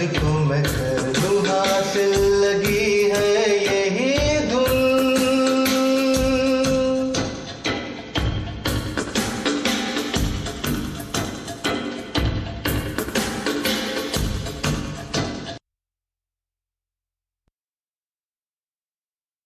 तुझको मैं कर दूँ हासिल।